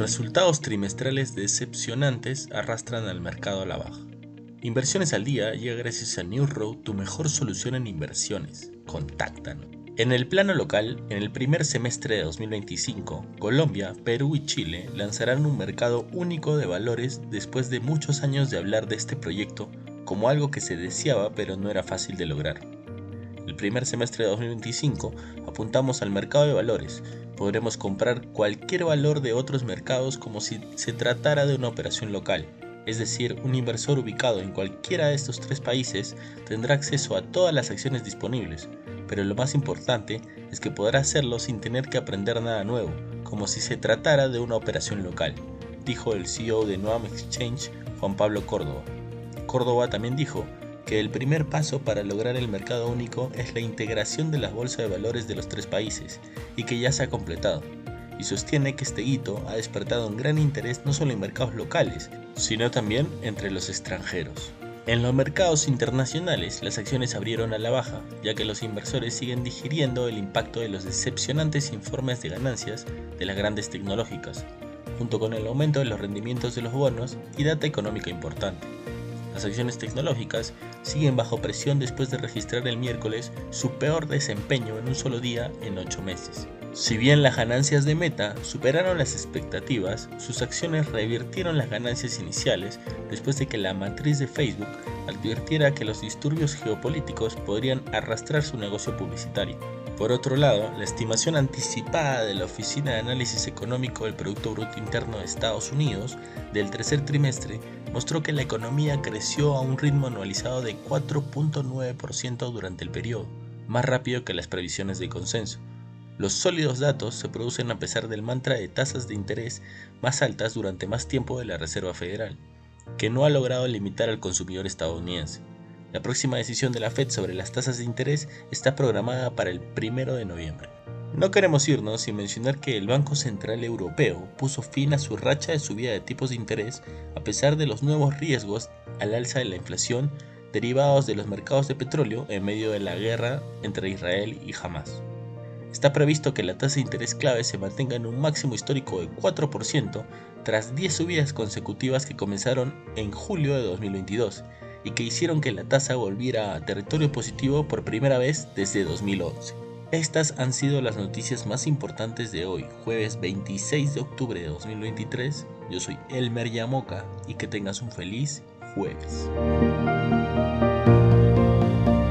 Resultados trimestrales decepcionantes arrastran al mercado a la baja. Inversiones al día llega gracias a New Road, tu mejor solución en inversiones. Contáctanos. En el plano local, en el primer semestre de 2025, Colombia, Perú y Chile lanzarán un mercado único de valores después de muchos años de hablar de este proyecto como algo que se deseaba pero no era fácil de lograr. El primer semestre de 2025 apuntamos al mercado de valores. Podremos comprar cualquier valor de otros mercados como si se tratara de una operación local. Es decir, un inversor ubicado en cualquiera de estos tres países tendrá acceso a todas las acciones disponibles, pero lo más importante es que podrá hacerlo sin tener que aprender nada nuevo, como si se tratara de una operación local, dijo el CEO de Noam Exchange, Juan Pablo Córdoba. Córdoba también dijo que el primer paso para lograr el mercado único es la integración de la bolsa de valores de los tres países y que ya se ha completado, y sostiene que este hito ha despertado un gran interés no solo en mercados locales, sino también entre los extranjeros. En los mercados internacionales, las acciones abrieron a la baja, ya que los inversores siguen digiriendo el impacto de los decepcionantes informes de ganancias de las grandes tecnológicas, junto con el aumento de los rendimientos de los bonos y data económica importante. Las acciones tecnológicas siguen bajo presión después de registrar el miércoles su peor desempeño en un solo día en 8 meses. Si bien las ganancias de Meta superaron las expectativas, sus acciones revirtieron las ganancias iniciales después de que la matriz de Facebook advirtiera que los disturbios geopolíticos podrían arrastrar su negocio publicitario. Por otro lado, la estimación anticipada de la Oficina de Análisis Económico del Producto Bruto Interno de Estados Unidos del tercer trimestre mostró que la economía creció a un ritmo anualizado de 4.9% durante el periodo, más rápido que las previsiones de consenso. Los sólidos datos se producen a pesar del mantra de tasas de interés más altas durante más tiempo de la Reserva Federal, que no ha logrado limitar al consumidor estadounidense. La próxima decisión de la Fed sobre las tasas de interés está programada para el 1 de noviembre. No queremos irnos sin mencionar que el Banco Central Europeo puso fin a su racha de subida de tipos de interés a pesar de los nuevos riesgos al alza de la inflación derivados de los mercados de petróleo en medio de la guerra entre Israel y Hamas. Está previsto que la tasa de interés clave se mantenga en un máximo histórico de 4% tras 10 subidas consecutivas que comenzaron en julio de 2022 y que hicieron que la tasa volviera a territorio positivo por primera vez desde 2011. Estas han sido las noticias más importantes de hoy, jueves 26 de octubre de 2023. Yo soy Elmer Yamoca y que tengas un feliz jueves.